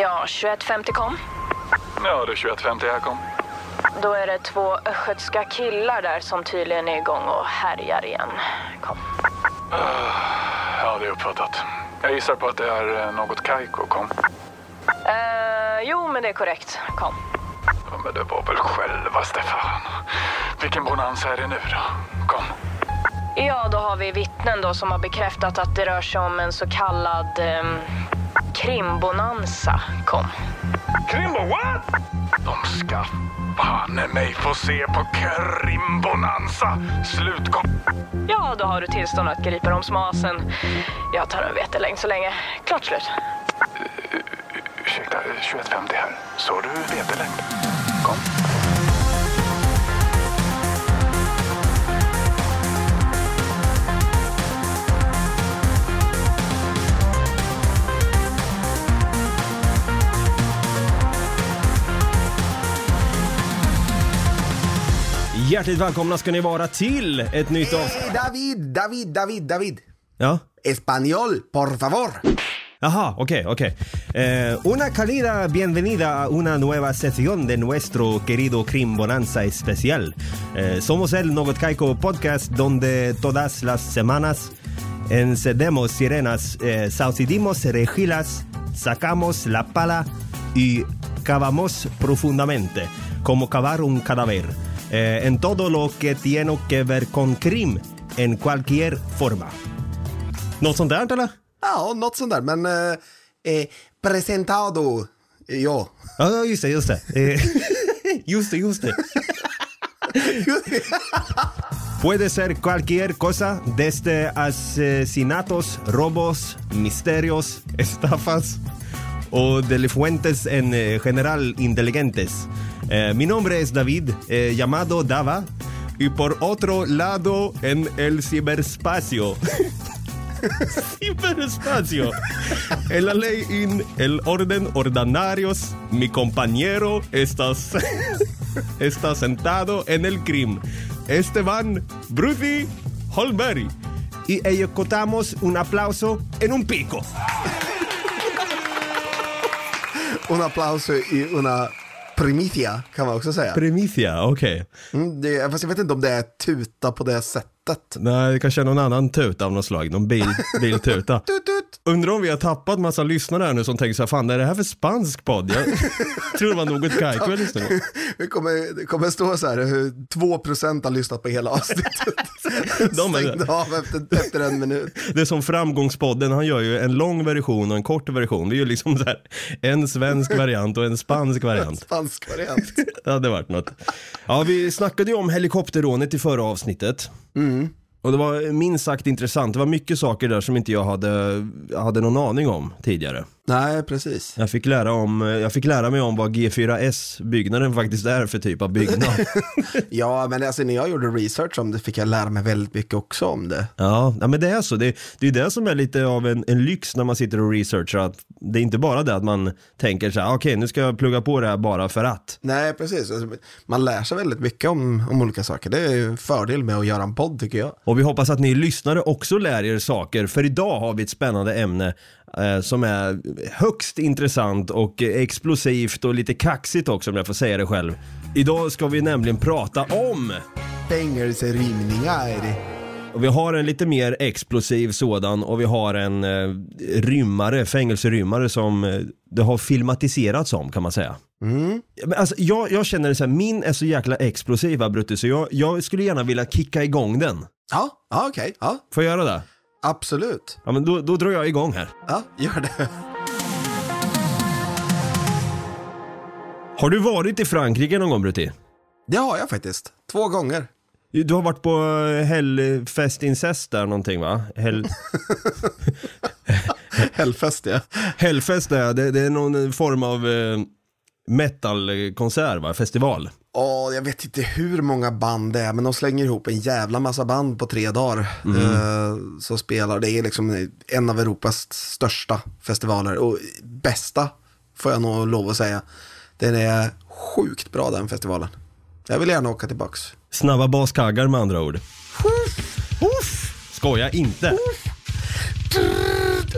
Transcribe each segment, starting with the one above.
Ja, 21.50 kom. Ja, det är 21.50 här kom. Då är det två östgötska killar där som tydligen är igång och härjar igen. Kom. Ja, det är uppfattat. Jag gissar på att det är eh, något Kaiko kom. Eh, jo, men det är korrekt. Kom. Ja, men det var väl själva Stefan. Vilken bonanza är det nu då? Kom. Ja, då har vi vittnen då som har bekräftat att det rör sig om en så kallad eh, krimbonanza. Kom. Krimbo, what? De ska banne mig få se på krimbonanza. Slutkom... Ja, då har du tillstånd att gripa dem som asen. Jag tar en vetelängd så länge. Klart slut. Ursäkta, 21.50 här. Så du vetelängd? Kom. Hjärtligt välkomna ska ni vara till ett nytt avsnitt. Eh, David, David, David, David. Ja? Español, por favor. Jaha, okej, okej. Eh, una calida bienvenida a una nueva sesión de nuestro querido Crim Bonanza especial. Eh, somos el Något Kaiko podcast donde todas las semanas encendemos sirenas, eh, saucidimos regilas, sacamos la pala y cavamos profundamente, como cavar un cadáver, eh, en todo lo que tiene que ver con crim en cualquier forma. Något sånt där eller? Ja, något sånt där. Men eh, eh, presentado, ja. Ja, just det, just det. Just det, just det. Puede ser cualquier cosa, desde asesinatos, robos, misterios, estafas o delincuentes en eh, general inteligentes. Eh, mi nombre es David, eh, llamado Dava, y por otro lado en el ciberespacio. ciberespacio. En la ley in el orden ordinarios, mi compañero está, está sentado en el crimen. Esteban Brutti Holberg. Y ejecutamos un aplauso en un pico. Un applauso y una primicia kan man också säga. Primicia, okej. Mm, det, fast jag vet inte om det är tuta på det sättet. Nej, det kanske är någon annan tuta av något slag. Någon bil, biltuta. Tut, tut. Undrar om vi har tappat massa lyssnare här nu som tänker så här, fan är det här för spansk podd? Jag tror det var något Kaiko jag lyssnade på. Det kommer, det kommer stå så här hur 2% har lyssnat på hela avsnittet. De är- Stängde av efter, efter en minut. Det är som Framgångspodden, han gör ju en lång version och en kort version. Det är ju liksom så här, en svensk variant och en spansk variant. Spansk variant. Det hade varit något. Ja, vi snackade ju om helikopterrånet i förra avsnittet. Och det var minst sagt intressant. Det var mycket saker där som inte jag hade, hade någon aning om tidigare. Nej, precis. Jag fick, lära om, jag fick lära mig om vad G4S-byggnaden faktiskt är för typ av byggnad. Ja, men alltså när jag gjorde research om det fick jag lära mig väldigt mycket också om det. Ja, ja men det är så. Det, det är det som är lite av en, en lyx när man sitter och researchar. Att det är inte bara det att man tänker så här, okej nu ska jag plugga på det här bara för att. Nej, precis. Alltså, Man lär sig väldigt mycket om, om olika saker. Det är en fördel med att göra en podd tycker jag. Och vi hoppas att ni lyssnare också lär er saker, för idag har vi ett spännande ämne som är högst intressant och eh, explosivt och lite kaxigt också om jag får säga det själv. Idag ska vi nämligen prata om Fängelserymningar. Och vi har en lite mer explosiv sådan och vi har en eh, rymmare, fängelserymmare som eh, det har filmatiserats om kan man säga. Mm. Men Alltså, jag, jag känner det så här, min är så jäkla explosiv va, Brutte, så jag, jag skulle gärna vilja kicka igång den. Ja, ja okej. Ja, Får jag göra det? Absolut. Ja men då, då drar jag igång här. Ja, gör det. Har du varit i Frankrike någon gång Brutti? Det har jag faktiskt. Två gånger. Du har varit på eh, Hellfest Incest där någonting va? Hell... Hellfest ja. Hellfest är, det, det är någon form av eh, metalkonsert va? Festival. Åh, jag vet inte hur många band det är, men de slänger ihop en jävla massa band på tre dagar. Eh, så spelar, det är liksom en av Europas största festivaler och bästa, får jag nog lov att säga. Den är sjukt bra den festivalen. Jag vill gärna åka tillbaks. Snabba baskaggar med andra ord. Uff. Skoja inte.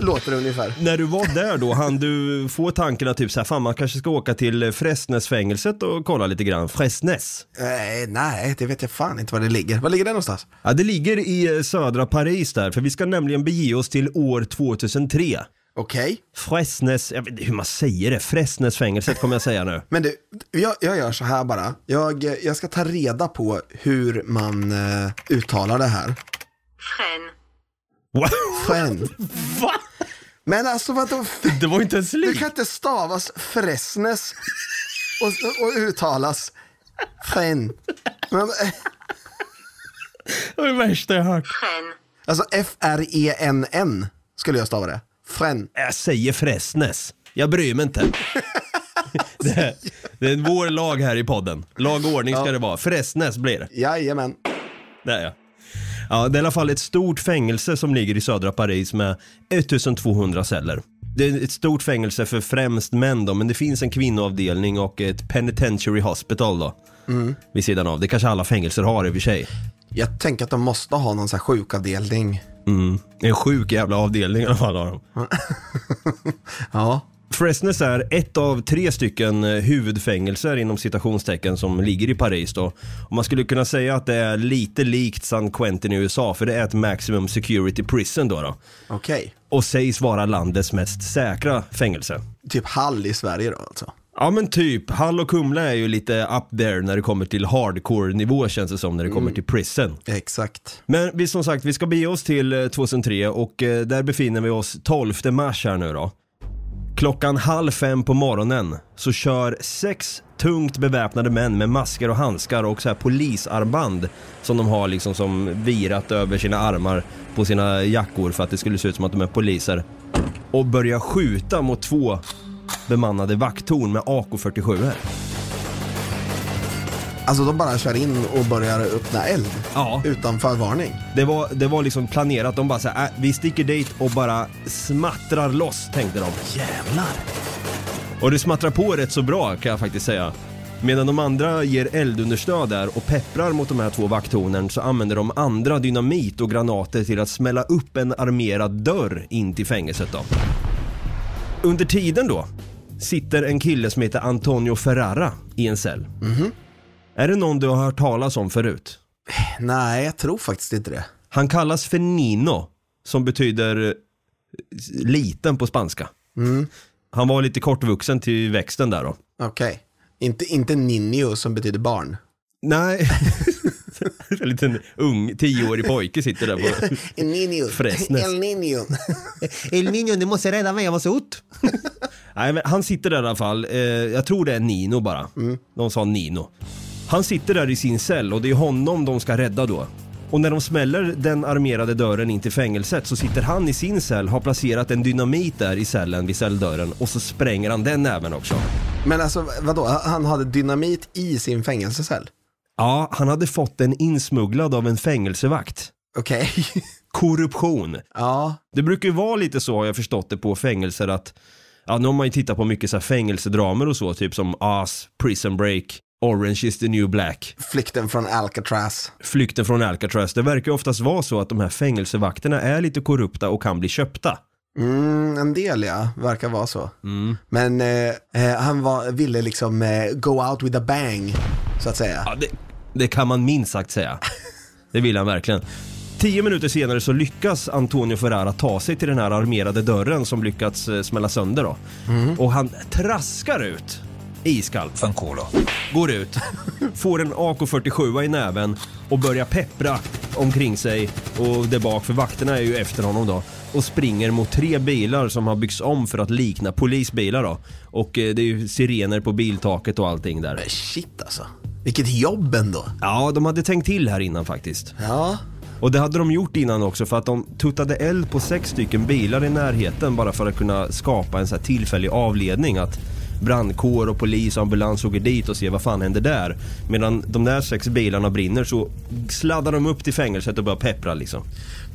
Låter det ungefär. När du var där då, hann du få tanken att typ så här, fan man kanske ska åka till Fresnesfängelset och kolla lite grann? Fresnes? Eh, nej, det vet jag fan inte var det ligger. Var ligger det någonstans? Ja, det ligger i eh, södra Paris där, för vi ska nämligen bege oss till år 2003. Okej. Fresnes, jag vet inte hur man säger det, Fresnesfängelset kommer jag säga nu. Men du, jag, jag gör så här bara. Jag, jag ska ta reda på hur man eh, uttalar det här. Fren. Wow. Fren. Va? Men alltså vadå? Det var inte ens Du likt. kan inte stavas Fresnes och, och uttalas Fren. Men, Det var det värsta jag hört. Alltså F-R-E-N-N skulle jag stava det. Fren. Jag säger Fresnes. Jag bryr mig inte. Det är, det är vår lag här i podden. Lag och ordning ska Ja. det vara. Fresnes blir det. Jajamän. Det är jag. Ja, det är i alla fall ett stort fängelse som ligger i södra Paris med 1200 celler. Det är ett stort fängelse för främst män då, men det finns en kvinnoavdelning och ett penitentiary hospital då. Vid sidan av. Det kanske alla fängelser har i och för sig. Jag tänker att de måste ha någon sån här sjukavdelning. Mm. En sjuk jävla avdelning i alla fall har de. Ja. Fresnes är ett av tre stycken eh, huvudfängelser inom citationstecken som ligger i Paris då. Och man skulle kunna säga att det är lite likt San Quentin i USA för det är ett maximum security prison då. då. Okej. Och sägs vara landets mest säkra fängelse. Typ Hall i Sverige då alltså. Ja men typ, Hall och Kumla är ju lite up there när det kommer till hardcore nivå känns det som när det kommer till prison. Exakt. Men vi som sagt, vi ska bege oss till eh, 2003 och eh, där befinner vi oss 12 mars här nu då. Klockan halv fem på morgonen så kör sex tungt beväpnade män med masker och handskar och så här polisarmband som de har liksom som virat över sina armar på sina jackor för att det skulle se ut som att de är poliser. Och börjar skjuta mot två bemannade vakttorn med AK47. Alltså de bara kör in och börjar öppna eld. Ja. Utan förvarning. Det var, det var liksom planerat, de bara såhär, äh, vi sticker dit och bara smattrar loss tänkte de. Jävlar. Och det smattrar på rätt så bra kan jag faktiskt säga. Medan de andra ger eldunderstöd där och pepprar mot de här två vakttornen så använder de andra dynamit och granater till att smälla upp en armerad dörr in till fängelset då. Under tiden då sitter en kille som heter Antonio Ferrara i en cell. Är det någon du har hört talas om förut? Nej, jag tror faktiskt inte det. Han kallas för Nino, som betyder eh, liten på spanska. Han var lite kortvuxen till växten där då. Okej. Inte, inte Ninjo som betyder barn. Nej, en liten ung tioårig pojke sitter där på... El Niño. Fresnes. El Niño. El Nino, du måste rädda mig, jag så ott. Nej, men han sitter där i alla fall. Eh, jag tror det är Nino bara. De sa Nino. Han sitter där i sin cell och det är honom de ska rädda då. Och när de smäller den armerade dörren in till fängelset så sitter han i sin cell, har placerat en dynamit där i cellen vid celldörren och så spränger han den även också. Men alltså vadå, han hade dynamit i sin fängelsecell? Ja, han hade fått den insmugglad av en fängelsevakt. Okej. Korruption. ja. Det brukar ju vara lite så har jag förstått det på fängelser att Ja, nu har man ju tittat på mycket så här fängelsedramer och så, typ som Us, Prison Break, Orange is the new black, Flykten från Alcatraz. Flykten från Alcatraz. Det verkar oftast vara så att de här fängelsevakterna är lite korrupta och kan bli köpta. Mm, en del ja, verkar vara så. Men eh, eh, han var, ville liksom eh, go out with a bang, så att säga. Ja, det, det kan man minst sagt säga. Det vill han verkligen. Tio minuter senare så lyckas Antonio Ferrara ta sig till den här armerade dörren som lyckats eh, smälla sönder då. Och han traskar ut iskallt. Fanculo. Går ut, får en AK47 i näven och börjar peppra omkring sig och där bak, för vakterna är ju efter honom då. Och springer mot tre bilar som har byggts om för att likna polisbilar då. Och eh, det är ju sirener på biltaket och allting där. Men Shit alltså. Vilket jobb ändå. Ja, de hade tänkt till här innan faktiskt. Ja. Och det hade de gjort innan också för att de tuttade eld på sex stycken bilar i närheten bara för att kunna skapa en så tillfällig avledning att brandkår och polis och ambulans åker dit och ser vad fan händer där. Medan de där sex bilarna brinner så sladdar de upp till fängelset och börjar peppra liksom.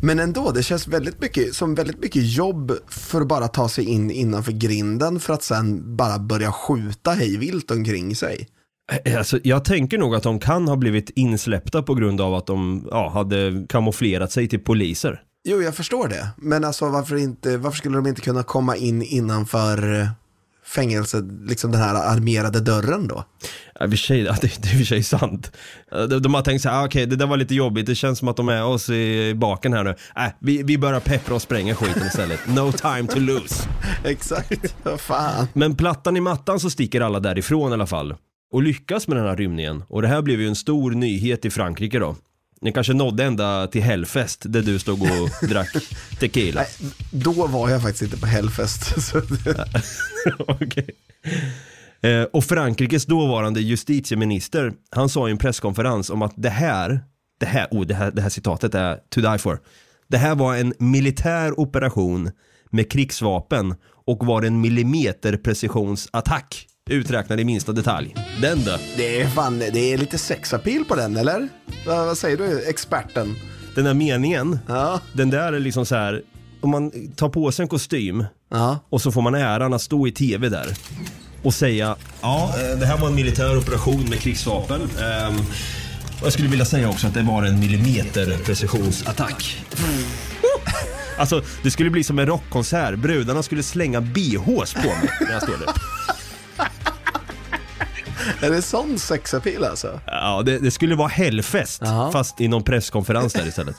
Men ändå, det känns väldigt mycket, som väldigt mycket jobb för att bara ta sig in innanför grinden för att sen bara börja skjuta hejvilt omkring sig. Eh, Alltså, jag tänker nog att de kan ha blivit insläppta på grund av att de ja, hade kamouflerat sig till poliser. Jo, jag förstår det. Men alltså varför, inte, varför skulle de inte kunna komma in innanför fängelset, liksom den här armerade dörren då? Ja, för sig, det, det är i och för sig sant. De, de har tänkt så här, ah, okej det där var lite jobbigt, det känns som att de är oss i baken här nu. Äh, vi, vi börjar peppra och spränga skiten istället. No time to lose. Exakt, vad fan. Men plattan i mattan så sticker alla därifrån i alla fall. Och lyckas med den här rymningen. Och det här blev ju en stor nyhet i Frankrike då. Ni kanske nådde ända till Hellfest där du stod och drack tequila. Nej, då var jag faktiskt inte på Hellfest. Okej. Eh, och Frankrikes dåvarande justitieminister, han sa i en presskonferens om att det här, det här, oh, det här, det här citatet är to die for. Det här var en militär operation med krigsvapen och var en millimeterprecisionsattack uträknad i minsta detalj. Den då. det är fan, det är lite sexapil på den eller? Vad, vad säger du, experten? Den där meningen, Ja, den där är liksom så här, om man tar på sig en kostym ja. och så får man äran att stå i tv där och säga ja, eh, det här var en militär operation med krigsvapen. Ehm, och jag skulle vilja säga också att det var en millimeter precisionsattack. Alltså, det skulle bli som en rockkonsert. Brudarna skulle slänga bhs på mig när jag står där. Är det sån sexapil alltså? Ja, det, det skulle vara hellfest, Jaha. fast i någon presskonferens där istället.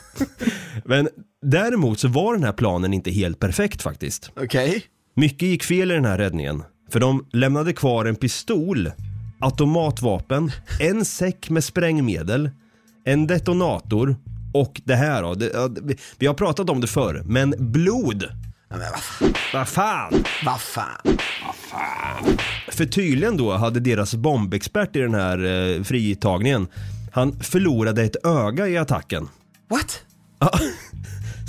Men däremot så var den här planen inte helt perfekt faktiskt. Okej. Mycket gick fel i den här räddningen. För de lämnade kvar en pistol, automatvapen, en säck med sprängmedel, en detonator och det här då. Det, ja, det- vi har pratat om det förr, men blod. Ja, men vad fan. Vad fan? Vad fan. För tydligen då hade deras bombexpert i den här eh, fritagningen, han förlorade ett öga i attacken. What? Ja,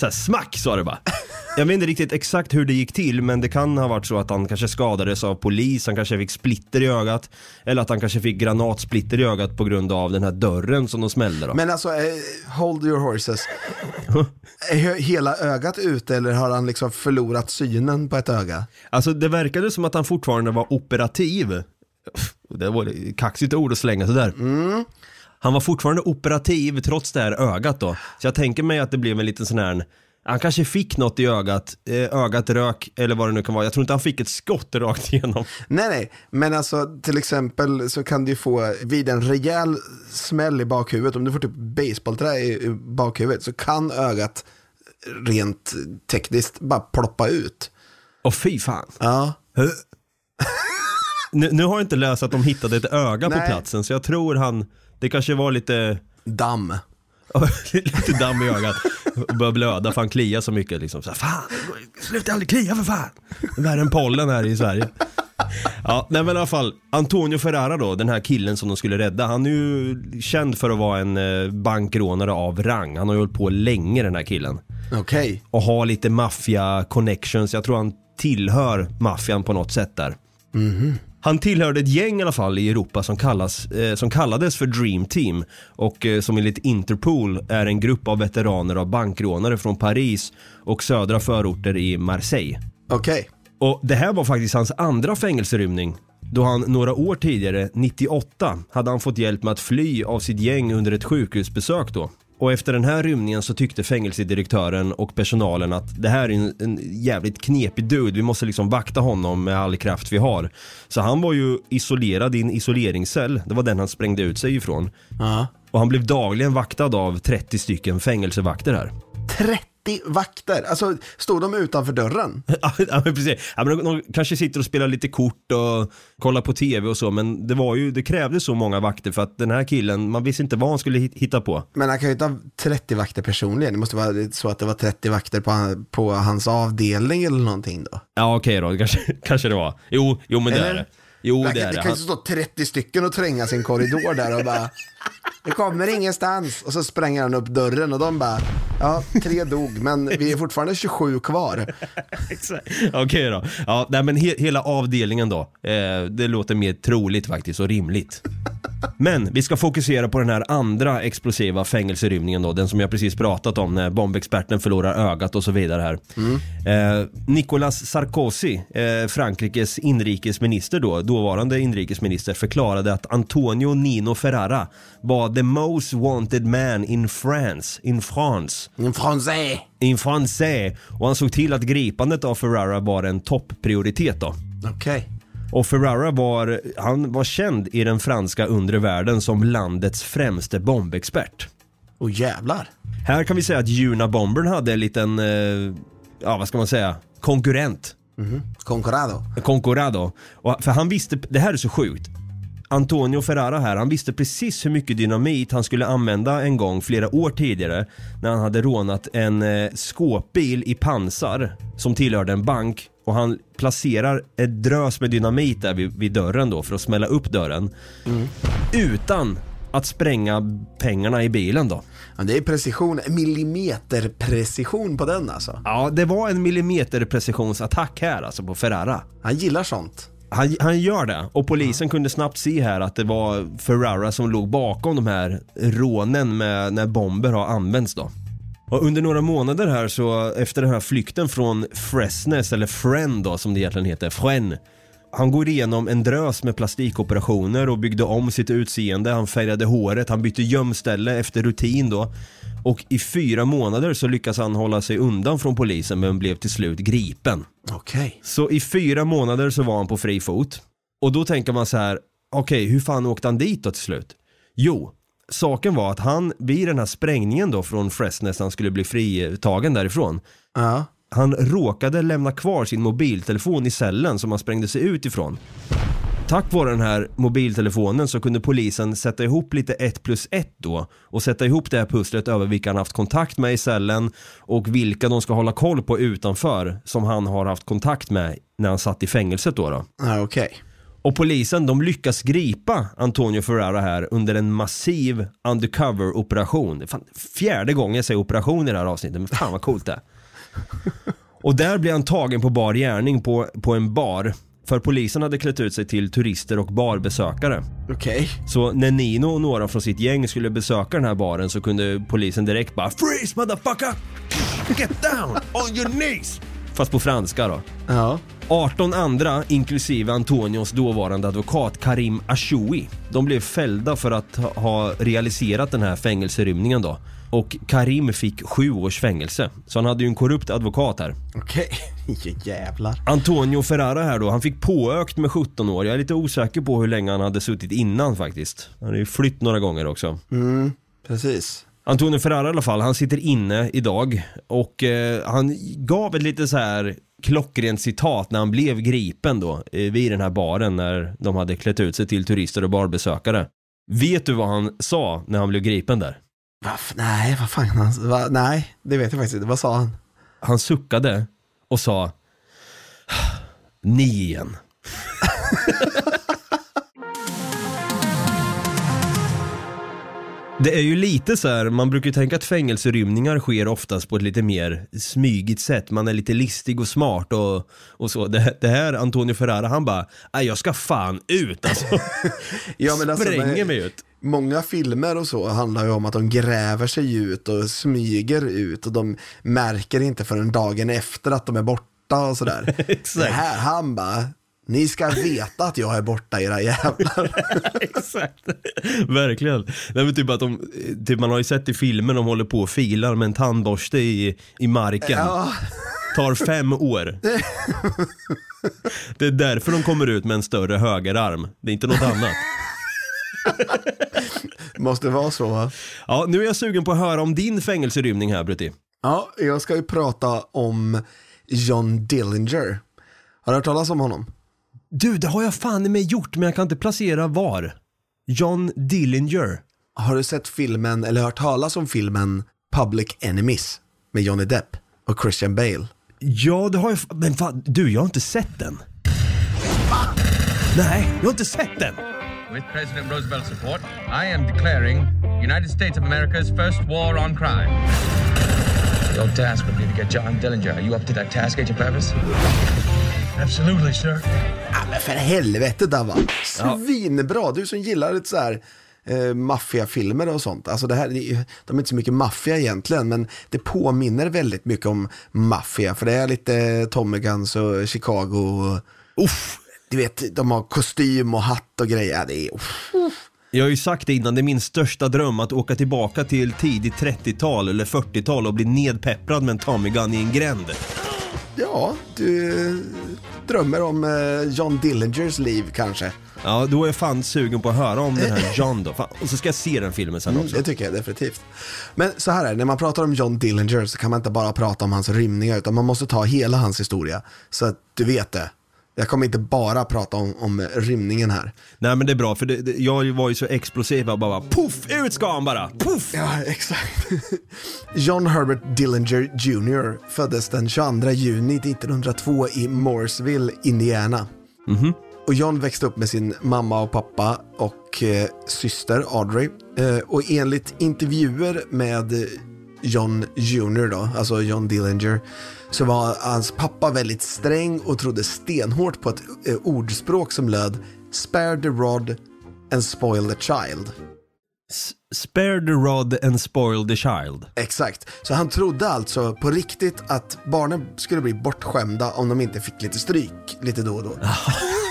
så här, smack sa det bara. Jag vet inte riktigt exakt hur det gick till men det kan ha varit så att han kanske skadades av polis, han kanske fick splitter i ögat eller att han kanske fick granatsplitter i ögat på grund av den här dörren som de smällde då. Men alltså, eh, hold your horses. Är he- hela ögat ute eller har han liksom förlorat synen på ett öga? Alltså det verkade som att han fortfarande var operativ. Det var ett kaxigt ord att slänga sådär. Han var fortfarande operativ trots det här ögat då. Så jag tänker mig att det blev en liten sån här han kanske fick något i ögat, eh, ögat rök eller vad det nu kan vara. Jag tror inte han fick ett skott rakt igenom. Nej, nej, men alltså till exempel så kan du ju få vid en rejäl smäll i bakhuvudet, om du får typ baseballträ i, bakhuvudet så kan ögat rent tekniskt bara ploppa ut. Och fy fan. Ja, Nu, nu har jag inte läst att de hittade ett öga på Nej. platsen så jag tror han, det kanske var lite, damm. lite damm i ögat och började blöda för han kliar så mycket liksom. Så här, fan, sluta aldrig klia för fan. Det är värre än pollen här i Sverige. Ja, nej men i alla fall, Antonio Ferrara då, den här killen som de skulle rädda, han är ju känd för att vara en eh, bankrånare av rang. Han har ju hållit på länge den här killen. Okej. Och har lite maffia connections, jag tror han tillhör maffian på något sätt där. Han tillhörde ett gäng i alla fall i Europa som, kallas, eh, som kallades för Dream Team och eh, som enligt Interpol är en grupp av veteraner av bankrånare från Paris och södra förorter i Marseille. Okej. Och det här var faktiskt hans andra fängelserymning. Då han några år tidigare, 98, hade han fått hjälp med att fly av sitt gäng under ett sjukhusbesök då. Och efter den här rymningen så tyckte fängelsedirektören och personalen att det här är en, en jävligt knepig dude, vi måste liksom vakta honom med all kraft vi har. Så han var ju isolerad i en isoleringscell, det var den han sprängde ut sig ifrån. Ja. Och han blev dagligen vaktad av 30 stycken fängelsevakter här. 30 vakter, alltså stod de utanför dörren? Ja, men precis. Ja, men de, de kanske sitter och spelar lite kort och kollar på tv och så, men det var ju, det krävdes så många vakter för att den här killen, man visste inte vad han skulle hit- hitta på. Men han kan ju inte ha 30 vakter personligen, det måste vara så att det var 30 vakter på, på hans avdelning eller någonting då. Ja, okej då, kanske, kanske det var. Jo, jo men det Eller? är det. Jo, det, det är det det. kan ju stå 30 stycken och tränga sin korridor där och bara Det kommer ingenstans och så spränger han upp dörren och de bara Ja, tre dog men vi är fortfarande 27 kvar. Okej då. Ja, nej, men he, hela avdelningen då. Eh, det låter mer troligt faktiskt och rimligt. Men vi ska fokusera på den här andra explosiva fängelserymningen då, den som jag precis pratat om när bombexperten förlorar ögat och så vidare här. Eh, Nicolas Sarkozy, eh, Frankrikes inrikesminister då, dåvarande inrikesminister, förklarade att Antonio Nino Ferrara var the most wanted man in France, in France. En francais. In France. Och han såg till att gripandet av Ferrara var en topprioritet då. Okej. Och Ferrara var, han var känd i den franska undre världen som landets främste bombexpert. Och jävlar. Här kan vi säga att Juna Bombern hade en liten, eh, ja vad ska man säga, konkurrent. Concorado. Concorado. Och, för han visste, det här är så sjukt. Antonio Ferrara här, han visste precis hur mycket dynamit han skulle använda en gång flera år tidigare när han hade rånat en eh, skåpbil i pansar som tillhörde en bank och han placerar ett drös med dynamit där vid, vid dörren då för att smälla upp dörren. Utan att spränga pengarna i bilen då. Ja, det är precision, millimeterprecision på den alltså. Ja, det var en millimeter precisionsattack här alltså på Ferrara. Han gillar sånt. Han, han gör det och polisen kunde snabbt se här att det var Ferrara som låg bakom de här rånen med, när bomber har använts då. Och under några månader här så efter den här flykten från Fresnes, eller Fren då som det egentligen heter, Fren. Han går igenom en drös med plastikoperationer och byggde om sitt utseende, han färgade håret, han bytte gömställe efter rutin då. Och i fyra månader så lyckas han hålla sig undan från polisen men blev till slut gripen. Okej. Så i fyra månader så var han på fri fot. Och då tänker man så här, okej hur fan åkte han dit då till slut? Jo, saken var att han vid den här sprängningen då från Fresnes, han skulle bli fritagen därifrån. Ja. Han råkade lämna kvar sin mobiltelefon i cellen som han sprängde sig ut ifrån. Tack vare den här mobiltelefonen så kunde polisen sätta ihop lite ett plus ett då och sätta ihop det här pusslet över vilka han haft kontakt med i cellen och vilka de ska hålla koll på utanför som han har haft kontakt med när han satt i fängelset då. då. Ja, okej. Och polisen de lyckas gripa Antonio Ferrara här under en massiv är fan fjärde gången jag säger operation i det här avsnittet, men fan vad coolt det är. Och där blir han tagen på bar gärning på, på en bar. För polisen hade klätt ut sig till turister och barbesökare. Okej. Så när Nino och några från sitt gäng skulle besöka den här baren så kunde polisen direkt bara Freeze motherfucker! Get down on your knees! Fast på franska då. Ja. 18 andra, inklusive Antonios dåvarande advokat Karim Ashoui, de blev fällda för att ha- ha realiserat den här fängelserymningen då. Och Karim fick sju års fängelse. Så han hade ju en korrupt advokat här. Okej. Jävlar. Antonio Ferrara här då, han fick påökt med 17 år. Jag är lite osäker på hur länge han hade suttit innan faktiskt. Han hade ju flytt några gånger också. Mm, precis. Antonio Ferrara i alla fall, han sitter inne idag och eh, han gav ett lite så här klockrent citat när han blev gripen då eh, vid den här baren när de hade klätt ut sig till turister och barbesökare. Vet du vad han sa när han blev gripen där? Nej, vad fan. Han, va, nej, det vet jag faktiskt inte. Vad sa han? Han suckade och sa Ni igen. Det är ju lite så här, man brukar ju tänka att fängelserymningar sker oftast på ett lite mer smygigt sätt. Man är lite listig och smart och, och så. Det, det här, Antonio Ferrara, han bara, "Nej, jag ska fan ut alltså. Ja, men alltså, Spränger men- mig ut. Många filmer och så handlar ju om att de gräver sig ut och smyger ut och de märker inte förrän dagen efter att de är borta och sådär. Exakt. Det här, han bara, ni ska veta att jag är borta era jävlar. Exakt. Verkligen. Nej, men typ att de, typ man har ju sett i filmer de håller på och filar med en tandborste i, i marken. ja, Tar fem år. Det är därför de kommer ut med en större högerarm. Det är inte något annat. måste vara så va? Ja, nu är jag sugen på att höra om din fängelserymning här Brutti. Ja, jag ska ju prata om John Dillinger. Har du hört talas om honom? Du, det har jag fan i mig gjort men jag kan inte placera var. John Dillinger. Har du sett filmen, eller hört talas om filmen Public Enemies med Johnny Depp och Christian Bale? Ja, det har jag. Men fan, du, jag har inte sett den. Nej, jag har inte sett den. With President Roosevelt's support, I am declaring United States of America's first war on crime. Your task would be to get John Dillinger. Are you up to that task, Agent Purvis? Absolutely, sir. Ja, men för helvete Dava. Svinbra, du som gillar lite så här eh, maffiafilmer och sånt. Alltså det här, de är inte så mycket maffia egentligen, men det påminner väldigt mycket om maffia. För det är lite Tommy Guns och Chicago. Och, uff, du vet, de har kostym och hatt och grejer. Ja, det är. Jag har ju sagt det innan, det är min största dröm att åka tillbaka till tidigt 30-tal eller 40-tal och bli nedpepprad med en Tommy Gun i en gränd. Ja, du drömmer om eh, John Dillingers liv kanske. Ja, då är jag fan sugen på att höra om den här John då. Fan. Och så ska jag se den filmen sen också. Det tycker jag definitivt. Men så här är det, när man pratar om John Dillinger så kan man inte bara prata om hans rymningar utan man måste ta hela hans historia. Så att du vet det. Jag kommer inte bara prata om, om rymningen här. Nej men det är bra, för det, det, jag var ju så explosiv och bara poff, ut ska han bara, poff! Ja, exakt. John Herbert Dillinger Jr. föddes den 22 juni 1902 i Mooresville, Indiana. Och John växte upp med sin mamma och pappa och eh, syster Audrey. Eh, och enligt intervjuer med John Jr. då, alltså John Dillinger, så var hans pappa väldigt sträng och trodde stenhårt på ett eh, ordspråk som löd Spare the rod and spoil the child. Spare the rod and spoil the child. Exakt, så han trodde alltså på riktigt att barnen skulle bli bortskämda om de inte fick lite stryk lite då och då.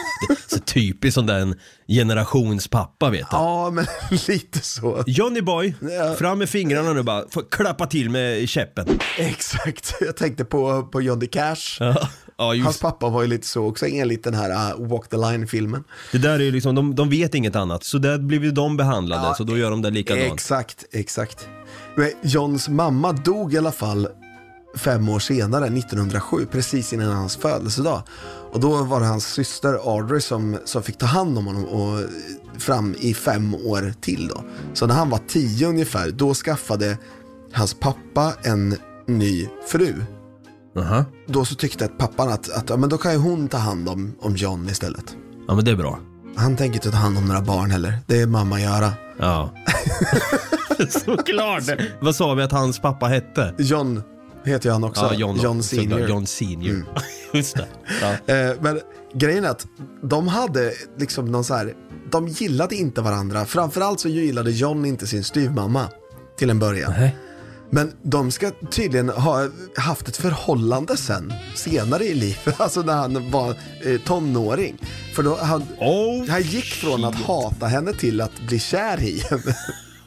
Så typiskt som den generationspappa vet du. Ja, men lite så. Johnny boy, Ja. fram med fingrarna nu bara, får klappa till med käppen. Exakt, jag tänkte på, på Johnny Cash. Ja, ja Hans just pappa var ju lite så också enligt den här uh, Walk the Line-filmen. det där är ju liksom, de, de vet inget annat. Så där blir ju de behandlade, så då gör de det likadant. Exakt, exakt. Men Johns mamma dog i alla fall fem år senare, 1907, precis innan hans födelsedag. Och då var det hans syster Audrey som, som fick ta hand om honom och fram i fem år till då. Så när han var tio ungefär, då skaffade hans pappa en ny fru. Aha. Då så tyckte att pappan att, att ja, men då kan ju hon ta hand om, om John istället. Ja men det är bra. Han tänker inte ta hand om några barn heller, det är mamma göra. Ja. Såklart! Vad sa vi att hans pappa hette? John heter ju han också. Ja, John, John. Senior. John Senior. Just det. Ja. Eh, men grejen är att de hade liksom någon så här, de gillade inte varandra. Framförallt så gillade John inte sin styvmamma till en början. Nej. Men de ska tydligen ha haft ett förhållande sen, senare i livet, alltså när han var eh, tonåring. För då han, Oh, han gick från att hata henne till att bli kär i henne.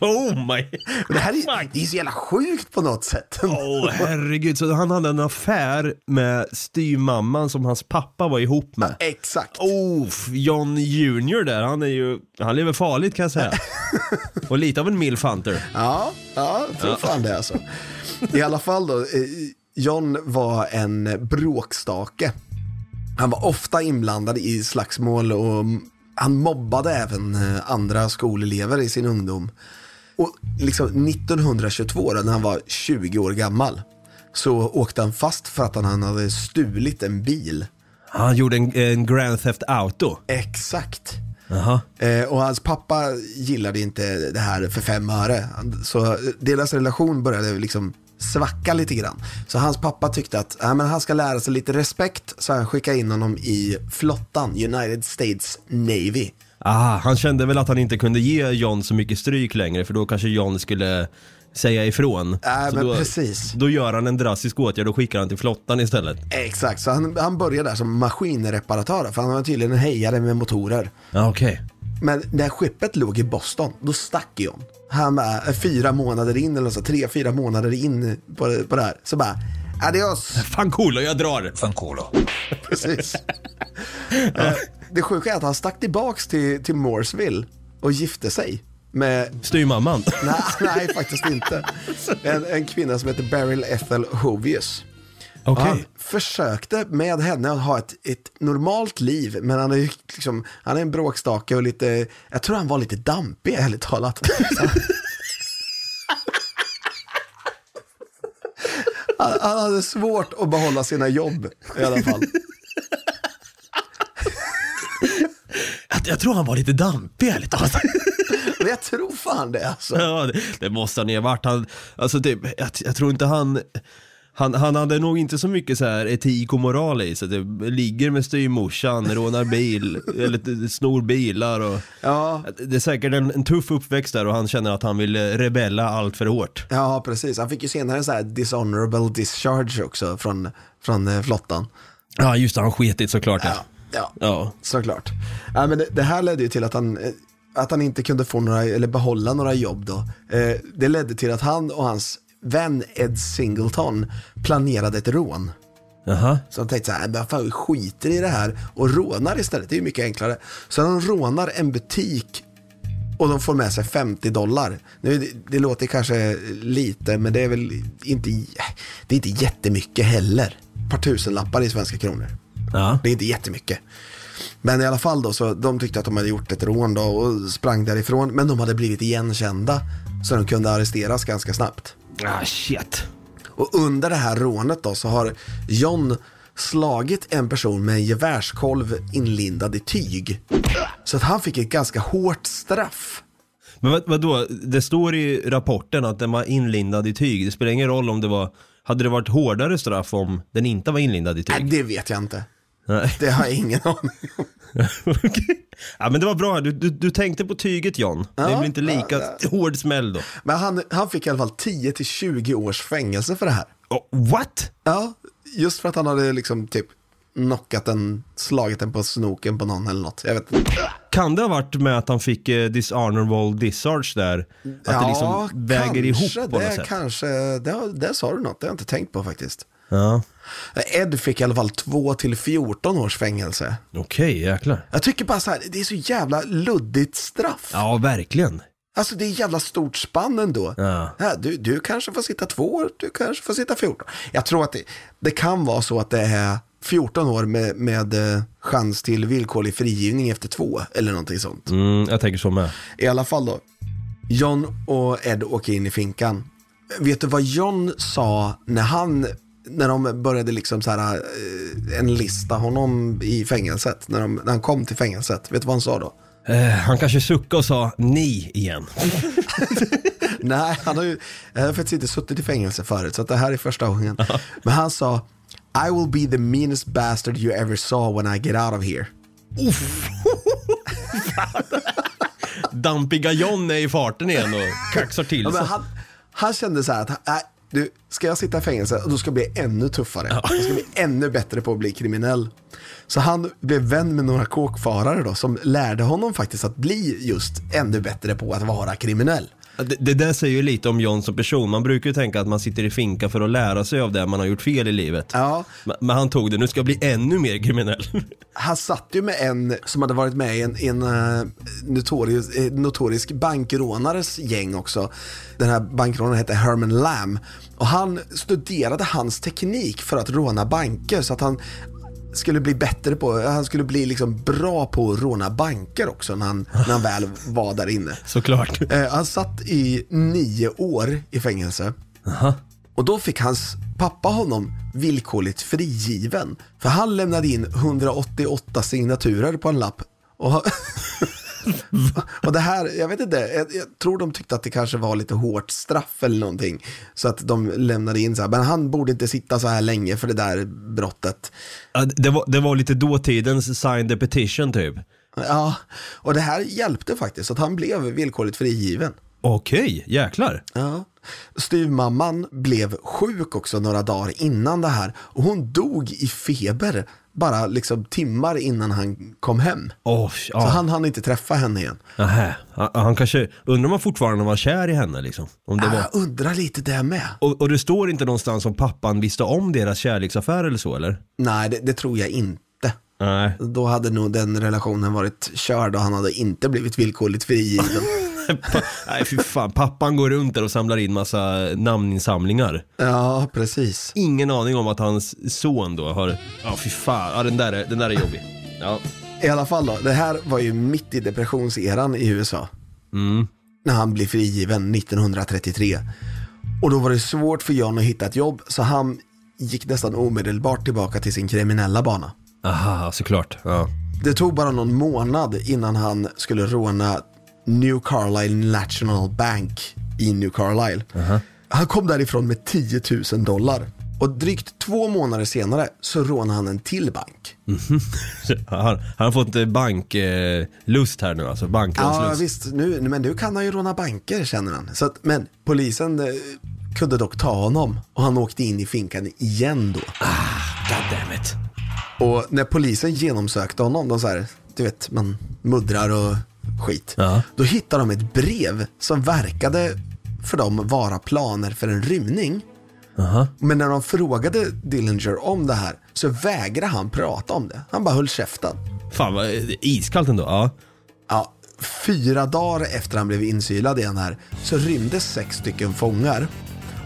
Oh my... Det här är, det är så jävla sjukt på något sätt. Åh herregud, så han hade en affär med styvmamman som hans pappa var ihop med. Exakt. Oh, John Junior där, han är ju, han lever farligt kan jag säga. Och lite av en milf hunter. Ja, ja, jag tror fan det alltså. I alla fall då, eh, John var en bråkstake. Han var ofta inblandad i slagsmål och han mobbade även eh, andra skolelever i sin ungdom. Och liksom 1922 då, när han var 20 år gammal så åkte han fast för att han hade stulit en bil. Han gjorde en, en Grand Theft Auto. Exakt. Jaha. Eh, och hans pappa gillade inte det här för fem öre. Så deras relation började liksom svacka lite grann. Så hans pappa tyckte att äh, men han ska lära sig lite respekt, så han skickade in honom i flottan, United States Navy. Ah, han kände väl att han inte kunde ge John så mycket stryk längre för då kanske John skulle säga ifrån. Äh, Så men då, precis. Då gör han en drastisk åtgärd och skickar han till flottan istället. Exakt, så han, han började där som maskinreparatör, för han var tydligen en hejare med motorer. Ja, okej. Men när skeppet låg i Boston, då stack John. Han bara, eh, fyra månader in, eller så, tre, fyra månader in på, på det här, så bara, adios. Fan cool, jag drar. Precis. Eh, det sjuka är att han stack tillbaks till, till Mooresville och gifte sig med, Styvmamman. nej, nej faktiskt inte, en, en kvinna som heter Beryl Ethel Hovius. Okej. Han försökte med henne att ha ett, ett normalt liv, men han är liksom, han är en bråkstake och lite, jag tror han var lite dampig ärligt talat. Han, han hade svårt att behålla sina jobb i alla fall. Jag, tror han var lite dampig ärligt talat. Men jag tror fan det alltså. Ja, det, det måste han ju ha varit. Han, alltså typ, jag, jag tror inte han... Han, han hade nog inte så mycket så här etik och moral i sig. Det ligger med styvmorsan, rånar bil, eller snor bilar och... Ja, Det är säkert en, en tuff uppväxt där och han känner att han vill eh, rebella allt för hårt. ja, precis. Han fick ju senare en så här dishonorable discharge också från, från eh, flottan. Ja, just det, han sketit såklart. Ja. Ja, ja. såklart. Ja, men det, det här ledde ju till att han, eh, att han inte kunde få några, eller behålla några jobb då. Eh, det ledde till att han och hans vän Ed Singleton planerade ett rån. Jaha. Så de tänkte så här, men fan vi skiter i det här och rånar istället, det är ju mycket enklare. Så de rånar en butik och de får med sig 50 dollar. Nu, det, det låter kanske lite, men det är väl inte, det är inte jättemycket heller. Ett par tusenlappar i svenska kronor. Ja. Det är inte jättemycket. Men i alla fall då, så de tyckte att de hade gjort ett rån då och sprang därifrån. Men de hade blivit igenkända, så de kunde arresteras ganska snabbt. Ah, shit. Och under det här rånet då så har John slagit en person med en gevärskolv inlindad i tyg. Så att han fick ett ganska hårt straff. Men vad, vadå, det står i rapporten att den var inlindad i tyg. Det spelar ingen roll om det var, hade det varit hårdare straff om den inte var inlindad i Nej, tyg? det vet jag inte. Nej. Det har jag ingen aning om. Okej. Ja men det var bra, du, du, du tänkte på tyget John. det Ja, blir inte lika hård smäll då. Men han, han fick i alla fall 10 till 20 års fängelse för det här. Oh, what? Ja, just för att han hade liksom typ knockat den, slagit den på snoken på någon eller något. Jag vet inte. Kan det ha varit med att han fick eh, dishonorable discharge där? Att det liksom väger ihop på det något sätt? Kanske, det, där sa du något, det har jag inte tänkt på faktiskt. Ja. Ed fick i alla fall 2 till 14 års fängelse. Okej, jäklar. Jag tycker bara så här, det är så jävla luddigt straff. Ja, verkligen. Alltså det är jävla stort spann ändå. Ja. Ja, du, du kanske får sitta två år, du kanske får sitta 14. Jag tror att det, det kan vara så att det är 14 år med, med eh, chans till villkorlig frigivning efter två eller någonting sånt. Mm, jag tänker så med. I alla fall då. John och Ed åker in i finkan. Vet du vad John sa när han, när de började liksom så här, eh, en lista honom i fängelset, när, de, när han kom till fängelset. Vet du vad han sa då? Eh, han kanske suckade och sa ni igen. Nej, han har ju han har faktiskt inte suttit i fängelse förut, så det här är första gången. Men han sa, I will be the meanest bastard you ever saw when I get out of here. Dampiga John är i farten igen och kaxar till Ja, sig. men han, han kände så här att, du, ska jag sitta i fängelse, då ska jag bli ännu tuffare. Jag ska bli ännu bättre på att bli kriminell. Så han blev vän med några kåkfarare då, som lärde honom faktiskt att bli just ännu bättre på att vara kriminell. Det, det där säger ju lite om John som person. Man brukar ju tänka att man sitter i finka för att lära sig av det man har gjort fel i livet. Ja. Men- Men han tog det, nu ska jag bli ännu mer kriminell. Han satt ju med en som hade varit med i en, en uh, notorisk, eh, notorisk bankrånares gäng också. Den här bankrånaren hette Herman Lamb. Och han studerade hans teknik för att råna banker så att han skulle bli bättre på, han skulle bli liksom bra på att råna banker också när han, när han väl var där inne. Såklart. Eh, han satt i nio år i fängelse. Och då fick hans pappa honom villkorligt frigiven. För han lämnade in 188 signaturer på en lapp. Och, och det här, jag vet inte, jag, jag tror de tyckte att det kanske var lite hårt straff eller någonting. Så att de lämnade in så här, men han borde inte sitta så här länge för det där brottet. Ja, det, var, det var lite dåtidens signed the petition typ. Ja, och det här hjälpte faktiskt, så att han blev villkorligt frigiven. Okej, jäklar. Ja. Styvmamman blev sjuk också några dagar innan det här och hon dog i feber bara liksom timmar innan han kom hem. Oh, Så ja. han hann inte träffa henne igen. Han, han kanske, undrar om han fortfarande var kär i henne liksom. Om det Ah, var... Jag undrar lite det med. och, och det står inte någonstans om pappan visste om deras kärleksaffär eller så eller? Nej, det, det tror jag inte. Nej. Då hade nog den relationen varit körd och han hade inte blivit villkorligt frigiven. Nej fy fan, pappan går runt där och samlar in massa namninsamlingar. ja, precis. Ingen aning om att hans son då har, ja fy fan, ja den där är, den där är jobbig. Ja. I alla fall då, det här var ju mitt i depressionseran i USA. När han blev frigiven 1933. Och då var det svårt för John att hitta ett jobb, så han gick nästan omedelbart tillbaka till sin kriminella bana. Aha, såklart. Ja. Det tog bara någon månad innan han skulle råna New Carlisle National Bank i New Carlisle. Han kom därifrån med 10 000 dollar. Och drygt två månader senare så rånar han en till bank. Han, han har fått eh, banklust här nu alltså, Ja, bankrånslust. visst. Nu, men nu kan han ju råna banker känner han. Så att, men polisen eh, kunde dock ta honom och han åkte in i finkan igen då. Goddammit. Och när polisen genomsökte honom, de så här, du vet, man muddrar och skit. Ja. Då hittade de ett brev som verkade för dem vara planer för en rymning. Aha. Men när de frågade Dillinger om det här så vägrade han prata om det. Han bara höll käften. Fan vad eh, iskallt ändå. Ja. Ja, fyra dagar efter han blev insylad igen här så rymde sex stycken fångar.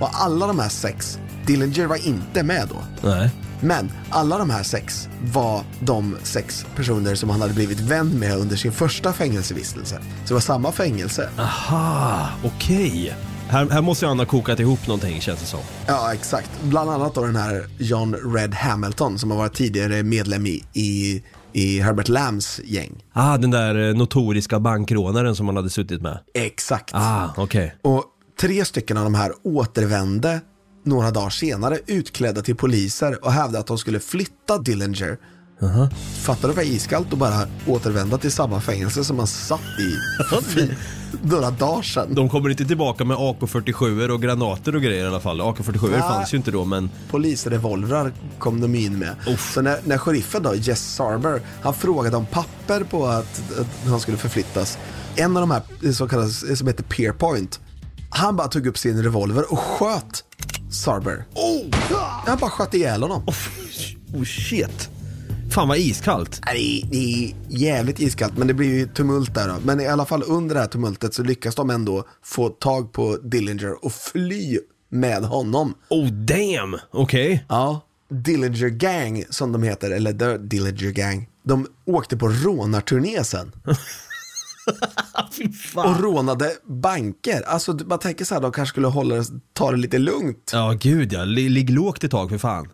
Och alla de här sex, Dillinger var inte med då. Nej. Men alla de här sex var de sex personer som han hade blivit vän med under sin första fängelsevistelse. Så det var samma fängelse. Aha, okej. Här, här måste han ha kokat ihop någonting känns det som. Ja, exakt. Bland annat då den här John Red Hamilton som har varit tidigare medlem i, i, i Herbert Lambs gäng. Ah, den där eh, notoriska bankrånaren som han hade suttit med. Exakt. Ah, okej. Och tre stycken av de här återvände några dagar senare utklädda till poliser och hävdade att de skulle flytta Dillinger. Fattar du vad iskallt att bara återvända till samma fängelse som man satt i några dagar sedan? De kommer inte tillbaka med AK47 och granater och grejer i alla fall. AK47 Nej. fanns ju inte då men Polisrevolvrar kom de in med. Uff. Så när, när sheriffen då, Jess Sarber, han frågade om papper på att, att han skulle förflyttas. En av de här som kallas, som heter Peerpoint, han bara tog upp sin revolver och sköt Sarber. Oh! Han bara sköt ihjäl honom. Oh shit. Fan vad iskallt. Nej, Det är jävligt iskallt, men det blir ju tumult där då. Men i alla fall under det här tumultet så lyckas de ändå få tag på Dillinger och fly med honom. Oh damn. Okej. Ja. Dillinger Gang som de heter, eller The Dillinger Gang. De åkte på rånarturné sen. Och rånade banker. Alltså man tänker så här, de kanske skulle hålla, ta det lite lugnt. Ja gud ja, Li- ligg lågt ett tag för fan.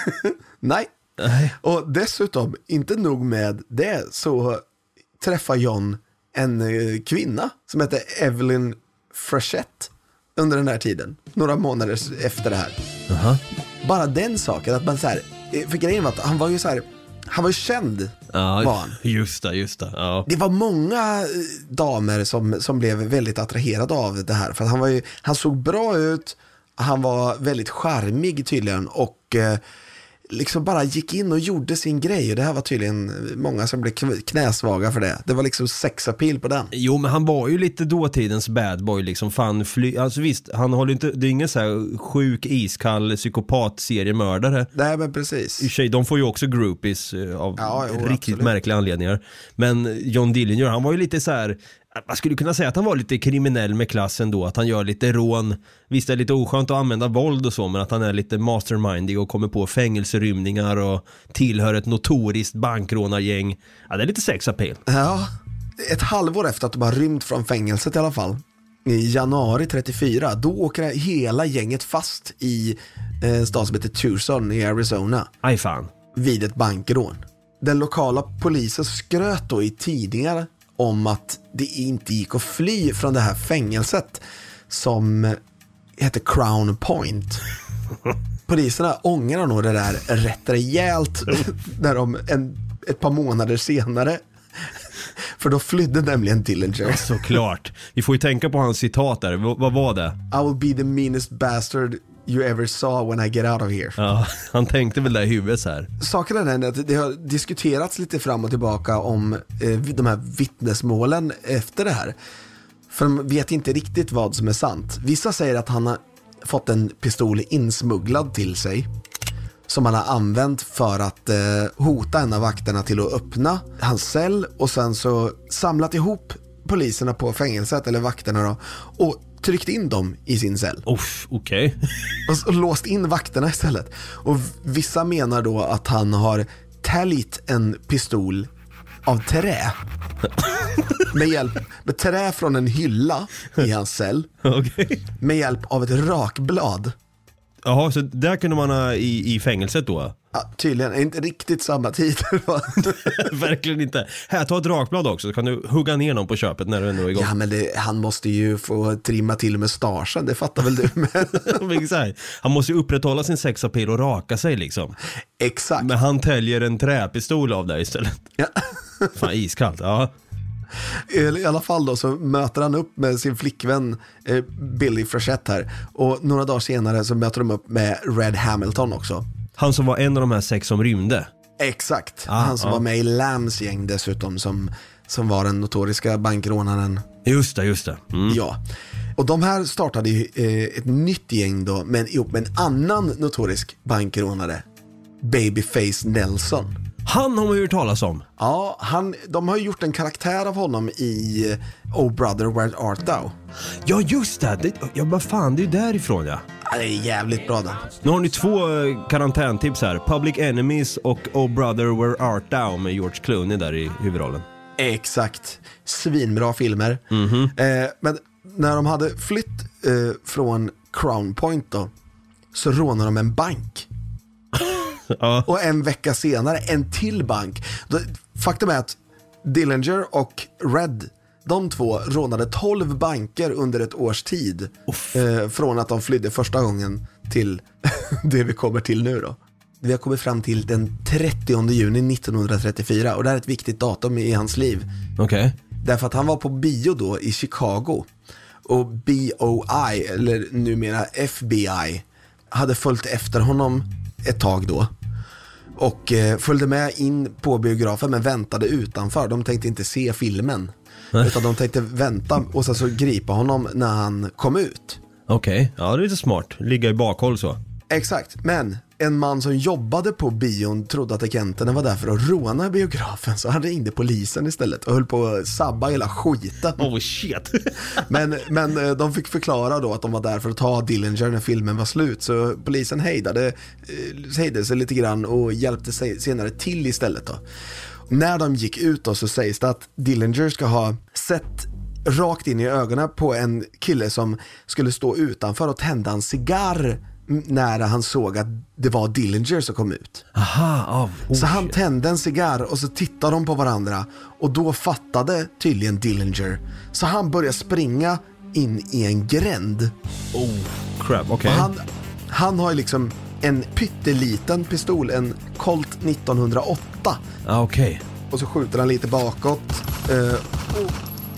Nej. Och dessutom, inte nog med det, så träffar John en eh, kvinna som heter Evelyn Frechette under den här tiden. Några månader efter det här. Aha. Bara den saken, att man så här, eh, för grejen var att han var ju så här, han var ju känd Ja, var han. just det, just det. Ja. Det var många eh, damer som, som blev väldigt attraherade av det här. För han, var ju, han såg bra ut, han var väldigt charmig tydligen och eh, liksom bara gick in och gjorde sin grej. Och det här var tydligen många som blev kn- knäsvaga för det. Det var liksom sexappeal på den. Jo men han var ju lite dåtidens bad boy liksom. Fan, fly... Alltså visst, han håller inte, det är ingen så här sjuk, iskall psykopat seriemördare. Nej men I precis. för sig, de får ju också groupies eh, av Ja, jo, riktigt absolut. märkliga anledningar. Men John Dillinger, han var ju lite så här. Man skulle kunna säga att han var lite kriminell med klassen då, att han gör lite rån. Visst det är lite oskönt att använda våld och så, men att han är lite mastermindig och kommer på fängelserymningar och tillhör ett notoriskt bankrånargäng. Ja, det är lite sex appeal. Ja, ett halvår efter att de har rymt från fängelset i alla fall. I januari 34, då åker hela gänget fast i eh, en stad som heter Tucson i Arizona. Aj fan. vid ett bankrån. Den lokala polisen skröt då i tidningar om att det inte gick att fly från det här fängelset som heter Crown Point. Poliserna ångrar nog det där rätt rejält när de en, ett par månader senare för då flydde nämligen Dillinger. Såklart. Vi får ju tänka på hans citat där. V- vad var det? I will be the meanest bastard you ever saw when I get out of here. Ja, han tänkte väl där i huvudet så här. Saken är den att det har diskuterats lite fram och tillbaka om eh, de här vittnesmålen efter det här. För de vet inte riktigt vad som är sant. Vissa säger att han har fått en pistol insmugglad till sig. Som han har använt för att eh, hota en av vakterna till att öppna hans cell och sen så samlat ihop poliserna på fängelset, eller vakterna då, och tryckt in dem i sin cell. Uff, okej. Och, s- och låst in vakterna istället. Och vissa menar då att han har täljt en pistol av trä. med hjälp med trä från en hylla i hans cell. Okej. Med hjälp av ett rakblad. Jaha, så där kunde man ha i, i fängelset då? Ja, tydligen, inte riktigt samma tider? Verkligen inte. Här, ta ett rakblad också så kan du hugga ner någon på köpet när du ändå är igång. Ja, men det, han måste ju få trimma till mustaschen, det fattar väl du med? Exakt. Han måste ju upprätthålla sin sexapil och raka sig liksom. Exakt. Men han täljer en träpistol av dig istället. Ja. Fan iskallt, ja. I alla fall då så möter han upp med sin flickvän eh, Billy Frechette här. Och några dagar senare så möter de upp med Red Hamilton också. Han som var en av de här sex som rymde. Exakt, Ah, han som ja. var med i Lambs gäng dessutom som, som var den notoriska bankrånaren. Just det, just det. Mm. Ja. Och de här startade ju eh, ett nytt gäng då, men ihop med en annan notorisk bankrånare. Babyface Nelson. Han har man ju hört talas om. Ja, han, de har ju gjort en karaktär av honom i Oh Brother Where Art Thou. Ja, just det. det ja, vad fan, det är ju därifrån ja. Ja, det är jävligt bra den. Nu har ni två eh, karantäntips här. Public Enemies och Oh Brother Where Art Thou med George Clooney där i huvudrollen. Exakt. Svinbra filmer. Eh, men när de hade flytt eh, från Crown Point då, så rånade de en bank. Ja. Och en vecka senare en till bank. Faktum är att Dillinger och Red, de två rånade 12 banker under ett års tid. Eh, från att de flydde första gången till det vi kommer till nu då. Vi har kommit fram till den 30 juni 1934 och det här är ett viktigt datum i hans liv. Okej. Därför att han var på bio då i Chicago. Och BOI, eller numera FBI, hade följt efter honom ett tag då. Och eh, följde med in på biografen men väntade utanför. De tänkte inte se filmen. Utan de tänkte vänta och sen så gripa honom när han kom ut. Okej, ja det är lite smart. Ligga i bakhåll så. Exakt, men en man som jobbade på bion trodde att agenterna var där för att råna biografen så han ringde polisen istället och höll på att sabba hela skiten. Oh shit. Men, men eh, de fick förklara då att de var där för att ta Dillinger när filmen var slut. Så polisen hejdade, eh, hejdade sig lite grann och hjälpte sig senare till istället. Då. När de gick ut då så sägs det att Dillinger ska ha sett rakt in i ögonen på en kille som skulle stå utanför och tända en cigarr m- när han såg att det var Dillinger som kom ut. Aha, oh, Så han tände en cigarr och så tittade de på varandra och då fattade tydligen Dillinger. Så han började springa in i en gränd. Oh, crap. Och han, han har liksom en pytteliten pistol, en Colt 1908. Ah, okej. Och så skjuter han lite bakåt. Eh,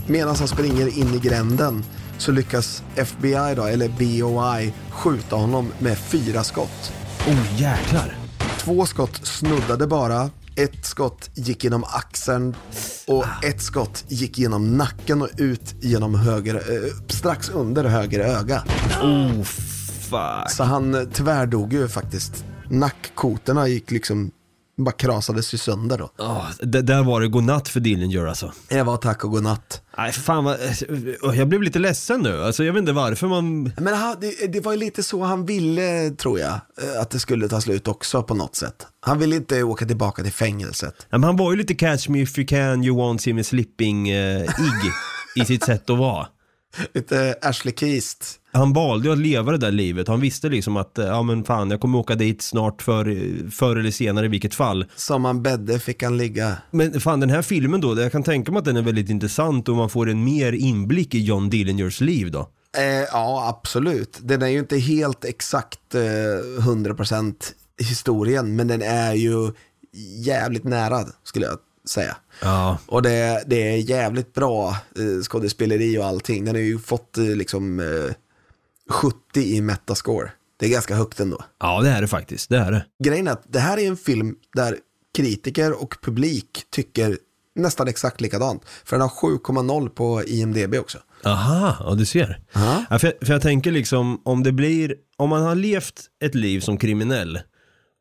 medan han springer in i gränden så lyckas FBI då, eller BOI, skjuta honom med fyra skott. Oh jäklar. Två skott snuddade bara. Ett skott gick genom axeln och ett skott gick genom nacken och ut genom höger, eh, strax under höger öga. Oh fuck. Så han eh, tvärdog ju faktiskt. Nackkotorna gick liksom, bara krasades ju sönder då. Oh, det, där var det godnatt för Dillinger alltså. Det var tack och godnatt. Nej fan vad, eh, jag blev lite ledsen nu. Alltså jag vet inte varför man... Men han, det, det var ju lite så han ville, tror jag, eh, att det skulle ta slut också på något sätt. Han ville inte åka tillbaka till fängelset. Ja, Men han var ju lite catch me if you can, you won't see me slipping uh, igg i sitt sätt att vara. Lite Ashley Keast. Han valde ju att leva det där livet. Han visste liksom att, eh, ja men fan, jag kommer åka dit snart för, förr eller senare i vilket fall. Som han bädde fick han ligga. Men fan den här filmen då, jag kan tänka mig att den är väldigt intressant och man får en mer inblick i John Dillingers liv då. Eh, ja, absolut. Den är ju inte helt exakt eh, 100% historien, men den är ju jävligt nära, skulle jag säga. Ja. Och det, det är jävligt bra eh, skådespeleri och allting. Den har ju fått eh, liksom eh, 70 i metascore. Det är ganska högt ändå. Ja det är det faktiskt, det är det. Grejen är att det här är en film där kritiker och publik tycker nästan exakt likadant. För den har 7,0 på IMDB också. Aha, ja du ser. Ja. För, jag, för jag tänker liksom, om det blir, om man har levt ett liv som kriminell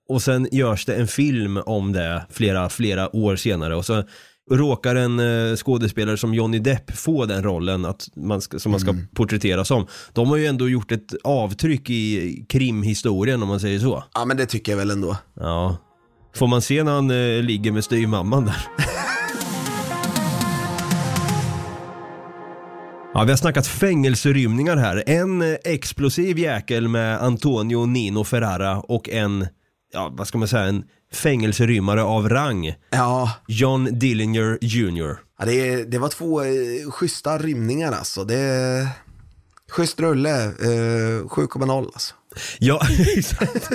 och sen görs det en film om det flera, flera år senare och så råkar en eh, skådespelare som Johnny Depp få den rollen att man ska, som man ska porträttera som. De har ju ändå gjort ett avtryck i krimhistorien om man säger så. Ja, men det tycker jag väl ändå. Ja. Får man se när han eh, ligger med styvmamman där? Ja, vi har snackat fängelserymningar här. En eh, explosiv jäkel med Antonio Nino Ferrara och en ja vad ska man säga, en fängelserymmare av rang. Ja, John Dillinger Jr. ja det, det var två eh, schyssta rymningar alltså. Det, schysst rulle, eh, 7,0 alltså. Ja, exakt.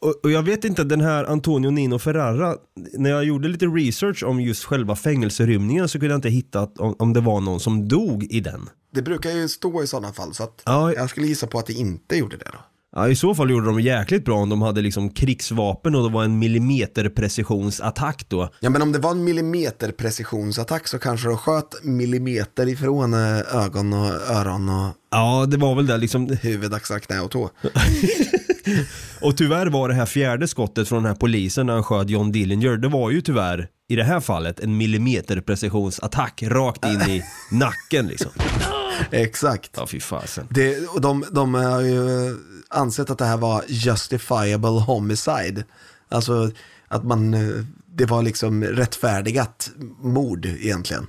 och, och jag vet inte, den här Antonio Nino Ferrara, när jag gjorde lite research om just själva fängelserymningen så kunde jag inte hitta att, om, om det var någon som dog i den. Det brukar ju stå i sådana fall, så att Ja. jag skulle gissa på att det inte gjorde det då. Ja, i så fall gjorde de jäkligt bra om de hade liksom krigsvapen och det var en millimeterprecisionsattack då. Ja men om det var en millimeterprecisionsattack så kanske de sköt millimeter ifrån eh, ögon och öron och Ja, det var väl det liksom. huvud, axlar, knä och tå. Och tyvärr var det här fjärde skottet från den här polisen när han sköt John Dillinger, det var ju tyvärr i det här fallet en millimeterprecisionsattack rakt in i nacken liksom. Exakt. Ja, fy fasen. Det, och de, de har ju ansett att det här var justifiable homicide. Alltså att man, eh, det var liksom rättfärdigat mord egentligen.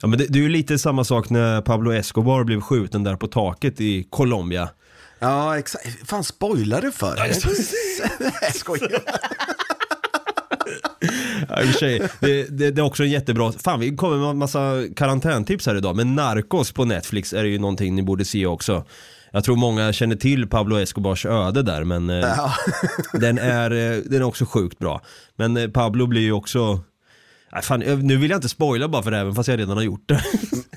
Ja, men det, det är ju lite samma sak när Pablo Escobar blev skjuten där på taket i Colombia. Ja, exakt. Fan, spoilar du för? Jag skojar. Ja, det, det, det är också en jättebra, fan vi kommer med en massa karantäntips här idag, men Narcos på Netflix är ju någonting ni borde se också. Jag tror många känner till Pablo Escobars öde där, men eh, Ja. den, är, eh, den är också sjukt bra. Men eh, Pablo blir ju också, Nej, fan, nu vill jag inte spoila bara för det, även fast jag redan har gjort det.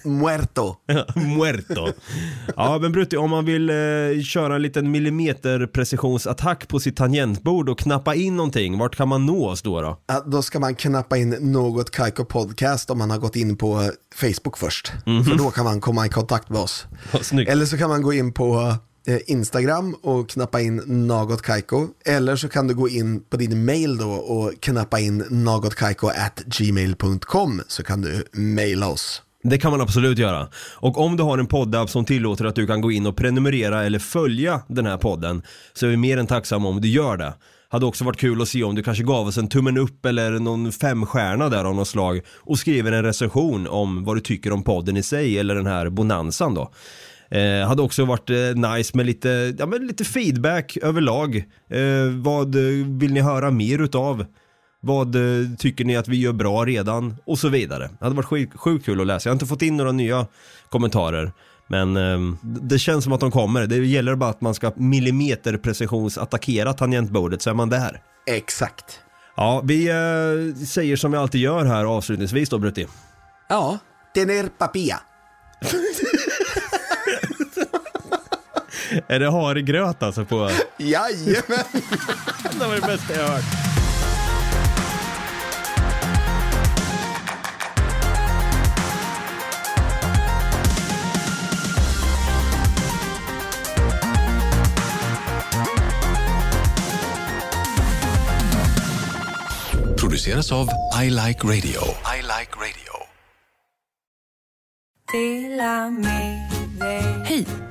Muerto. Muerto. Ja men Brutti, om man vill eh, köra en liten millimeterprecisionsattack på sitt tangentbord och knappa in någonting, vart kan man nå oss då? då? Ja, då ska man knappa in något Kaiko Podcast om man har gått in på eh, Facebook först. För då kan man komma i kontakt med oss. Ja. Eller så kan man gå in på Eh, Instagram och knappa in något Kaiko. Eller så kan du gå in på din mail då och knappa in någotkaiko at gmail.com så kan du maila oss. Det kan man absolut göra. Och om du har en poddapp som tillåter att du kan gå in och prenumerera eller följa den här podden så är vi mer än tacksamma om du gör det. Hade också varit kul att se om du kanske gav oss en tummen upp eller någon femstjärna där av något slag och skriver en recension om vad du tycker om podden i sig eller den här bonanzan då. Eh, hade också varit eh, nice med lite, ja, men lite feedback överlag. Eh, vad eh, vill ni höra mer utav? Vad eh, tycker ni att vi gör bra redan? Och så vidare. Det hade varit sjukt, sjukt kul att läsa. Jag har inte fått in några nya kommentarer. Men ehm, det känns som att de kommer. Det gäller bara att man ska millimeterprecisionsattackera tangentbordet så är man där. Exakt. Ja, vi eh, säger som vi alltid gör här avslutningsvis då Brutti. Ja, tener papilla. Är det havregröt alltså på... Jajamän. det var det bästa jag hört. Produceras av I Like Radio. I Like Radio. Hej!